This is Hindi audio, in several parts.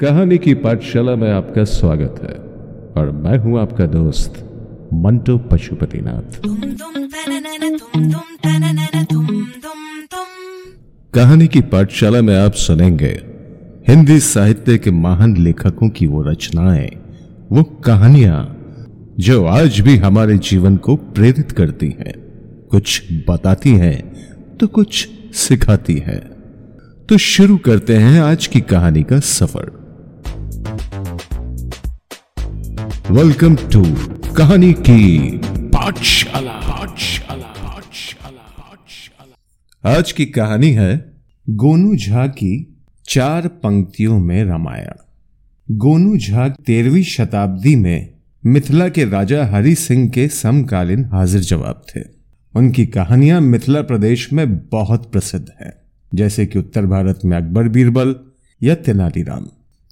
कहानी की पाठशाला में आपका स्वागत है और मैं हूँ आपका दोस्त मंटो पशुपतिनाथ. कहानी की पाठशाला में आप सुनेंगे हिंदी साहित्य के महान लेखकों की वो रचनाएँ, वो कहानियाँ, जो आज भी हमारे जीवन को प्रेरित करती हैं। कुछ बताती हैं तो कुछ सिखाती हैं। तो शुरू करते हैं आज की कहानी का सफ़र। वेलकम टू कहानी की पाठशाला पाठशाला पाठशाला पाठशाला। आज की कहानी है गोनू झा की चार पंक्तियों में रामायण। गोनू झा तेरहवीं शताब्दी में मिथिला के राजा हरि सिंह के समकालीन हाजिर जवाब थे। उनकी कहानियाँ मिथिला प्रदेश में बहुत प्रसिद्ध हैं जैसे कि उत्तर भारत में अकबर बीरबल या तेनालीराम।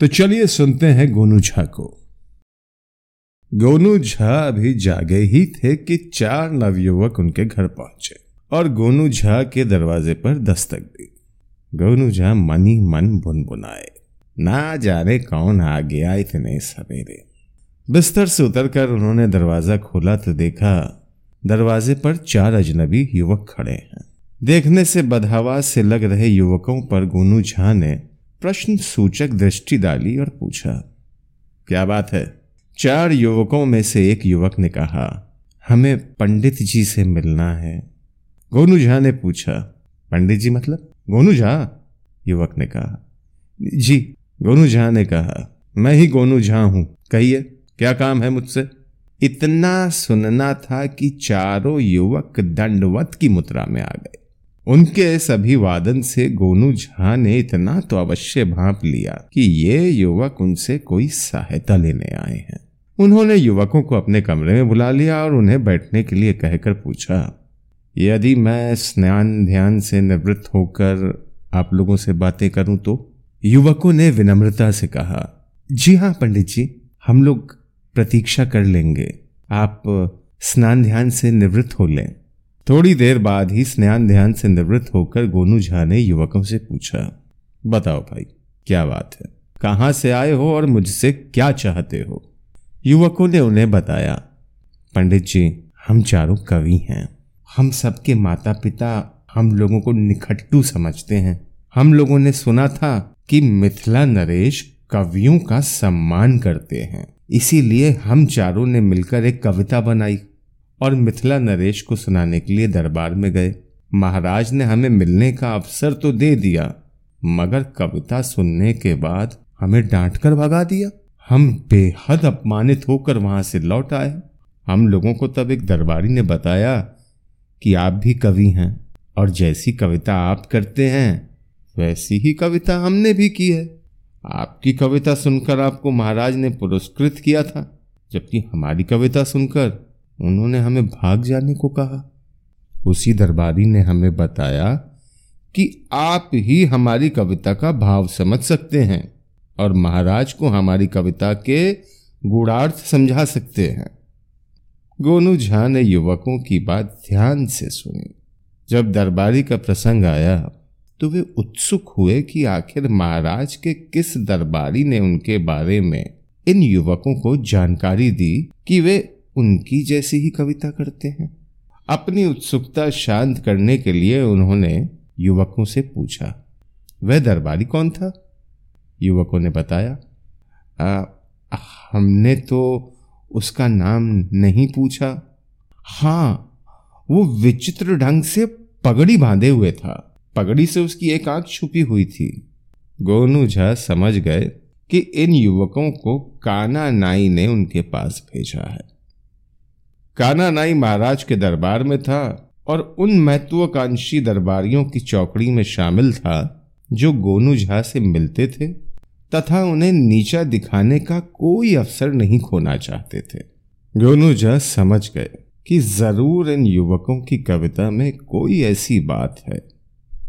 तो चलिए सुनते हैं गोनू झा को। गोनू झा अभी जागे ही थे कि चार नवयुवक उनके घर पहुँचे और गोनू झा के दरवाजे पर दस्तक दी। गोनू झा मनी मन बुनबुनाए। ना जाने कौन आ गया इतने सवेरे। बिस्तर से उतरकर उन्होंने दरवाज़ा खोला तो देखा दरवाजे पर चार अजनबी युवक खड़े हैं। देखने से बदहवास से लग रहे युवकों पर गोनू झा ने प्रश्न सूचक दृष्टि डाली और पूछा, क्या बात है? चार युवकों में से एक युवक ने कहा, हमें पंडित जी से मिलना है। गोनू झा ने पूछा, पंडित जी मतलब? गोनू झा? युवक ने कहा, जी। गोनू झा ने कहा, मैं ही गोनू झा हूँ। कहिए, क्या काम है मुझसे? इतना सुनना था कि चारों युवक दंडवत की मुद्रा में आ गए। उनके इस अभिवादन से गोनू झा ने इतना तो अवश्य भाप लिया कि ये युवक उनसे कोई सहायता लेने आए हैं। उन्होंने युवकों को अपने कमरे में बुला लिया और उन्हें बैठने के लिए कहकर पूछा, यदि मैं स्नान ध्यान से निवृत्त होकर आप लोगों से बातें करूँ तो? युवकों ने विनम्रता से कहा, जी हाँ पंडित जी, हम लोग प्रतीक्षा कर लेंगे। आप स्नान ध्यान से निवृत्त हो लें। थोड़ी देर बाद ही स्नान ध्यान से निवृत्त होकर गोनू झा ने युवकों से पूछा, बताओ भाई, क्या बात है? कहाँ से आए हो और मुझसे क्या चाहते हो? युवकों ने उन्हें बताया, पंडित जी, हम चारों कवि हैं। हम सबके माता पिता हम लोगों को निखट्टू समझते हैं। हम लोगों ने सुना था कि मिथिला नरेश कवियों का सम्मान करते हैं। इसीलिए हम चारों ने मिलकर एक कविता बनाई। और मिथिला नरेश को सुनाने के लिए दरबार में गए। महाराज ने हमें मिलने का अवसर तो दे दिया, मगर कविता सुनने के बाद हमें डांट कर भगा दिया। हम बेहद अपमानित होकर वहाँ से लौट आए। हम लोगों को तब एक दरबारी ने बताया कि आप भी कवि हैं, और जैसी कविता आप करते हैं, वैसी ही कविता हमने भी की है। आपकी कविता सुनकर आपको महाराज ने पुरस्कृत किया था, जबकि हमारी कविता सुनकर उन्होंने हमें भाग जाने को कहा। उसी दरबारी ने हमें बताया कि आप ही हमारी कविता का भाव समझ सकते हैं और महाराज को हमारी कविता के गूढ़ार्थ समझा सकते हैं। गोनू झा ने युवकों की बात ध्यान से सुनी। जब दरबारी का प्रसंग आया तो वे उत्सुक हुए कि आखिर महाराज के किस दरबारी ने उनके बारे में इन युवकों को जानकारी दी कि वे उनकी जैसी ही कविता करते हैं। अपनी उत्सुकता शांत करने के लिए उन्होंने युवकों से पूछा वह दरबारी कौन था? युवकों ने बताया आ, हमने तो उसका नाम नहीं पूछा। हाँ वो विचित्र ढंग से पगड़ी बांधे हुए था। पगड़ी से उसकी एक आँख छुपी हुई थी। गोनू झा समझ गए कि इन युवकों को काना नाई ने उनके पास भेजा है। काना नाई महाराज के दरबार में था और उन महत्वाकांक्षी दरबारियों की चौकड़ी में शामिल था, जो गोनू झा से मिलते थे तथा उन्हें नीचा दिखाने का कोई अवसर नहीं खोना चाहते थे। गोनू झा समझ गए कि ज़रूर इन युवकों की कविता में कोई ऐसी बात है,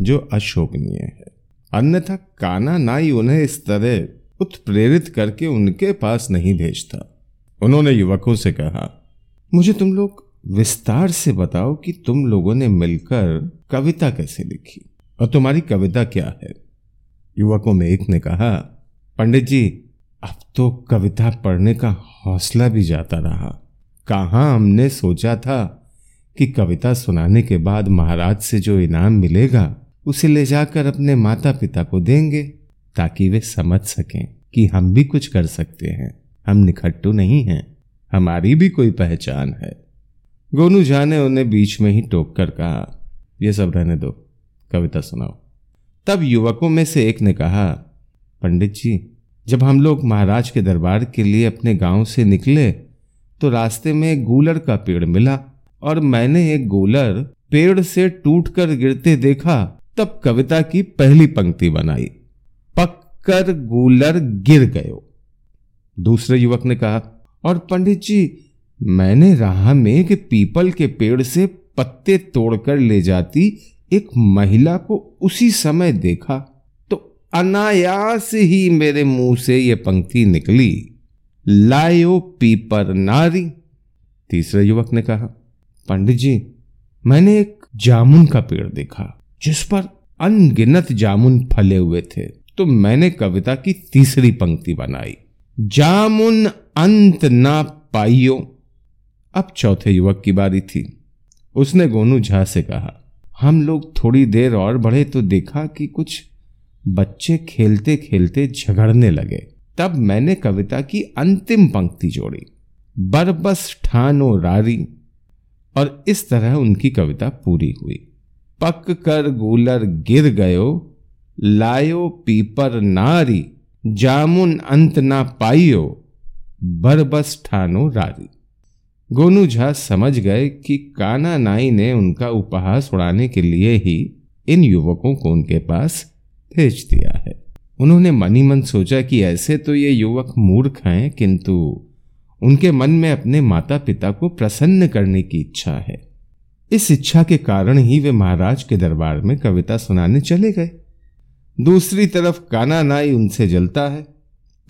जो अशोभनीय है। अन्यथा काना नाई उन्हें इस तरह उत्प्रेरित करके उनके पास नहीं भेजता। उन्होंने युवकों से कहा मुझे तुम लोग विस्तार से बताओ कि तुम लोगों ने मिलकर कविता कैसे लिखी। और तुम्हारी कविता क्या है? युवकों में एक ने कहा, पंडित जी, अब तो कविता पढ़ने का हौसला भी जाता रहा। कहाँ हमने सोचा था कि कविता सुनाने के बाद महाराज से जो इनाम मिलेगा, उसे ले जाकर अपने माता पिता को देंगे, ताकि वे समझ सकें कि हम भी कुछ कर सकते हैं। हम निखट्टू नहीं हैं। हमारी भी कोई पहचान है। गोनू झा ने उन्हें बीच में ही टोक कर कहा यह सब रहने दो, कविता सुनाओ। तब युवकों में से एक ने कहा, पंडित जी, जब हम लोग महाराज के दरबार के लिए अपने गाँव से निकले तो रास्ते में गूलर का पेड़ मिला और मैंने एक गूलर पेड़ से टूटकर गिरते देखा, तब कविता की पहली पंक्ति बनाई। पक्कर गूलर गिर गयो। दूसरे युवक ने कहा और पंडित जी, मैंने राह में एक पीपल के पेड़ से पत्ते तोड़कर ले जाती एक महिला को उसी समय देखा तो अनायास ही मेरे मुँह से यह पंक्ति निकली। लायो पीपर नारी, तीसरे युवक ने कहा, पंडित जी, मैंने एक जामुन का पेड़ देखा, जिस पर अनगिनत जामुन फले हुए थे तो मैंने कविता की तीसरी पंक्ति बनाई। जामुन अंत ना पाइयो। अब चौथे युवक की बारी थी। उसने गोनू झा से कहा, हम लोग थोड़ी देर और बढ़े तो देखा कि कुछ बच्चे खेलते खेलते झगड़ने लगे। तब मैंने कविता की अंतिम पंक्ति जोड़ी, बरबस ठानो रारी। और इस तरह उनकी कविता पूरी हुई। पक कर गूलर गिर गयो, लायो पीपर नारी। जामुन अंत ना पाइयो बरबस ठानो रारी। गोनू झा समझ गए कि काना नाई ने उनका उपहास उड़ाने के लिए ही इन युवकों को उनके पास भेज दिया है। उन्होंने मनी मन सोचा कि ऐसे तो ये युवक मूर्ख हैं, किंतु उनके मन में अपने माता पिता को प्रसन्न करने की इच्छा है। इस इच्छा के कारण ही वे महाराज के दरबार में कविता सुनाने चले गए। दूसरी तरफ़ काना नाई उनसे जलता है,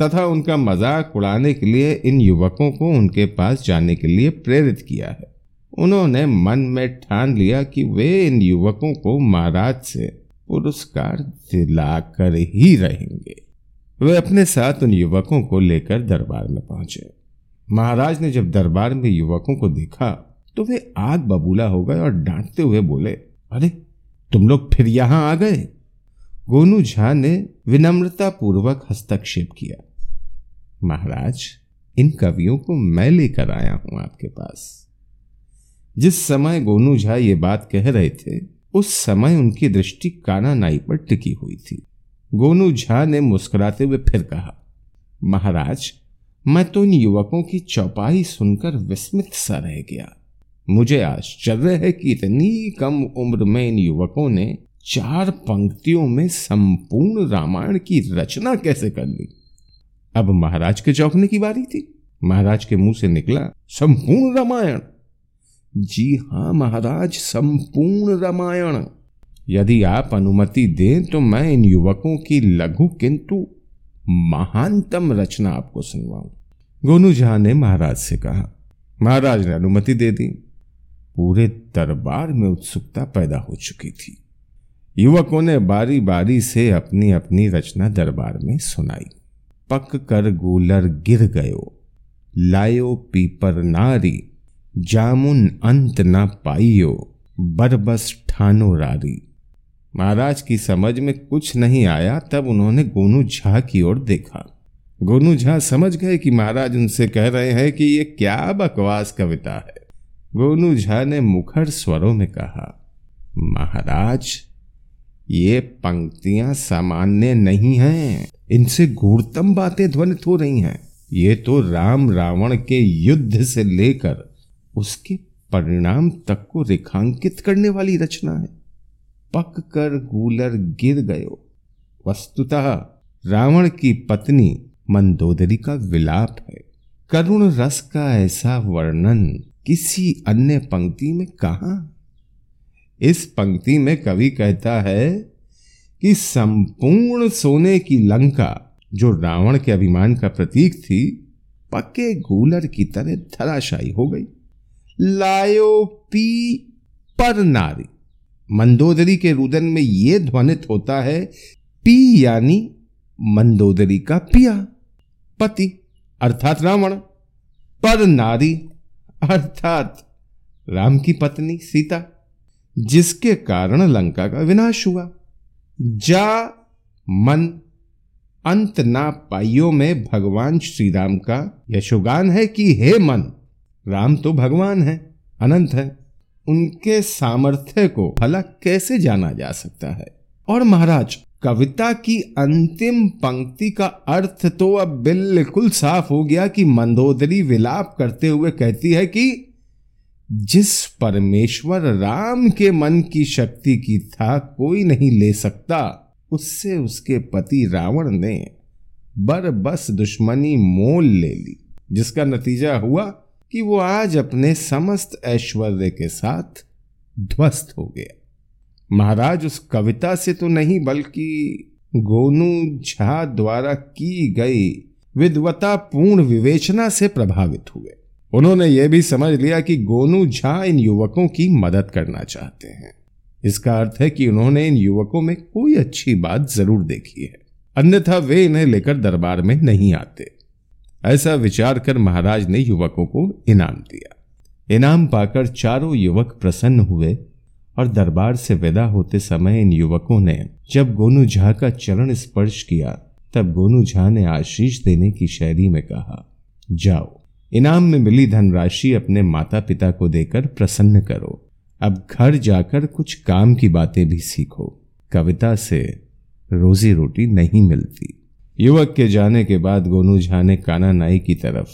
तथा उनका मज़ाक उड़ाने के लिए इन युवकों को उनके पास जाने के लिए प्रेरित किया है। उन्होंने मन में ठान लिया कि वे इन युवकों को महाराज से पुरस्कार दिलाकर ही रहेंगे। वे अपने साथ उन युवकों को लेकर दरबार में पहुँचे। महाराज ने जब दरबार में युवकों को देखा तो वे आग बबूला हो गए और डांटते हुए बोले, अरे, तुम लोग फिर यहाँ आ गए? गोनू झा ने विनम्रता पूर्वक हस्तक्षेप किया। महाराज, इन कवियों को मैं लेकर आया हूँ आपके पास। जिस समय गोनू झा ये बात कह रहे थे, उस समय उनकी दृष्टि काना नाई पर टिकी हुई थी। गोनू झा ने मुस्कुराते हुए फिर कहा, महाराज, मैं तो इन युवकों की चौपाई सुनकर विस्मित सा रह गया। मुझे आश्चर्य है कि इतनी कम उम्र में इन युवकों ने चार पंक्तियों में संपूर्ण रामायण की रचना कैसे कर ली? अब महाराज के चौंकने की बारी थी। महाराज के मुँह से निकला, संपूर्ण रामायण। जी हाँ महाराज, संपूर्ण रामायण। यदि आप अनुमति दें तो मैं इन युवकों की लघु किंतु महानतम रचना आपको सुनवाऊं। गोनू झा ने महाराज से कहा, महाराज ने अनुमति दे दी। पूरे दरबार में उत्सुकता पैदा हो चुकी थी। युवकों ने बारी बारी से अपनी अपनी रचना दरबार में सुनाई। पक कर गूलर गिर गयो। लायो पीपर नारी, जामुन अंत न पाइयो, बरबस ठानो रारी। महाराज की समझ में कुछ नहीं आया, तब उन्होंने गोनू झा की ओर देखा। गोनू झा समझ गए कि महाराज उनसे कह रहे हैं कि ये क्या बकवास कविता है। गोनू झा ने मुखर स्वरों में कहा, महाराज ये पंक्तियाँ सामान्य नहीं हैं। इनसे घूरतम बातें ध्वनित हो रही हैं। ये तो राम रावण के युद्ध से लेकर उसके परिणाम तक को रेखांकित करने वाली रचना है। पक कर गूलर गिर गयो। वस्तुतः रावण की पत्नी मंदोदरी का विलाप है। करुण रस का ऐसा वर्णन किसी अन्य पंक्ति में कहा इस पंक्ति में कवि कहता है कि संपूर्ण सोने की लंका, जो रावण के अभिमान का प्रतीक थी, पक्के गूलर की तरह धराशायी हो गई। लायो पी पर नारी। मंदोदरी के रुदन में यह ध्वनित होता है, पी यानी मंदोदरी का पिया, पति, अर्थात रावण। पर नारी, अर्थात राम की पत्नी सीता। जिसके कारण लंका का विनाश हुआ। जा मन अंत ना पाइयों में भगवान श्री राम का यशोगान है कि हे मन, राम तो भगवान है, अनंत है। उनके सामर्थ्य को भला कैसे जाना जा सकता है? और महाराज, कविता की अंतिम पंक्ति का अर्थ तो अब बिल्कुल साफ़ हो गया कि मंदोदरी विलाप करते हुए कहती है कि जिस परमेश्वर राम के मन की शक्ति की था, कोई नहीं ले सकता। उससे उसके पति रावण ने बर बस दुश्मनी मोल ले ली, जिसका नतीजा हुआ कि वो आज अपने समस्त ऐश्वर्य के साथ ध्वस्त हो गया। महाराज, उस कविता से तो नहीं, बल्कि गोनू झा द्वारा की गई विद्वता पूर्ण विवेचना से प्रभावित हुए। उन्होंने यह भी समझ लिया कि गोनू झा इन युवकों की मदद करना चाहते हैं। इसका अर्थ है कि उन्होंने इन युवकों में कोई अच्छी बात ज़रूर देखी है। अन्यथा वे इन्हें लेकर दरबार में नहीं आते। ऐसा विचार कर महाराज ने युवकों को इनाम दिया। इनाम पाकर चारों युवक प्रसन्न हुए और दरबार से विदा होते समय इन युवकों ने जब गोनू झा का चरण स्पर्श किया, तब गोनू झा ने आशीष देने की शैली में कहा, जाओ इनाम में मिली धनराशि अपने माता पिता को देकर प्रसन्न करो। अब घर जाकर कुछ काम की बातें भी सीखो। कविता से रोजी रोटी नहीं मिलती। युवक के जाने के बाद गोनू झा ने काना नाई की तरफ़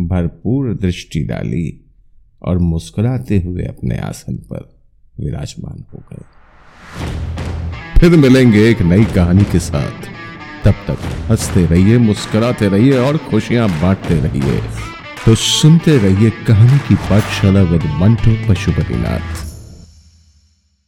भरपूर दृष्टि डाली और मुस्कुराते हुए अपने आसन पर विराजमान हो गए। फिर मिलेंगे एक नई कहानी के साथ। तब तक हँसते रहिए, मुस्कुराते रहिए और खुशियाँ बांटते रहिए। तो सुनते रहिए कहानी की पाठशाला विद मंटो पशुपतिनाथ।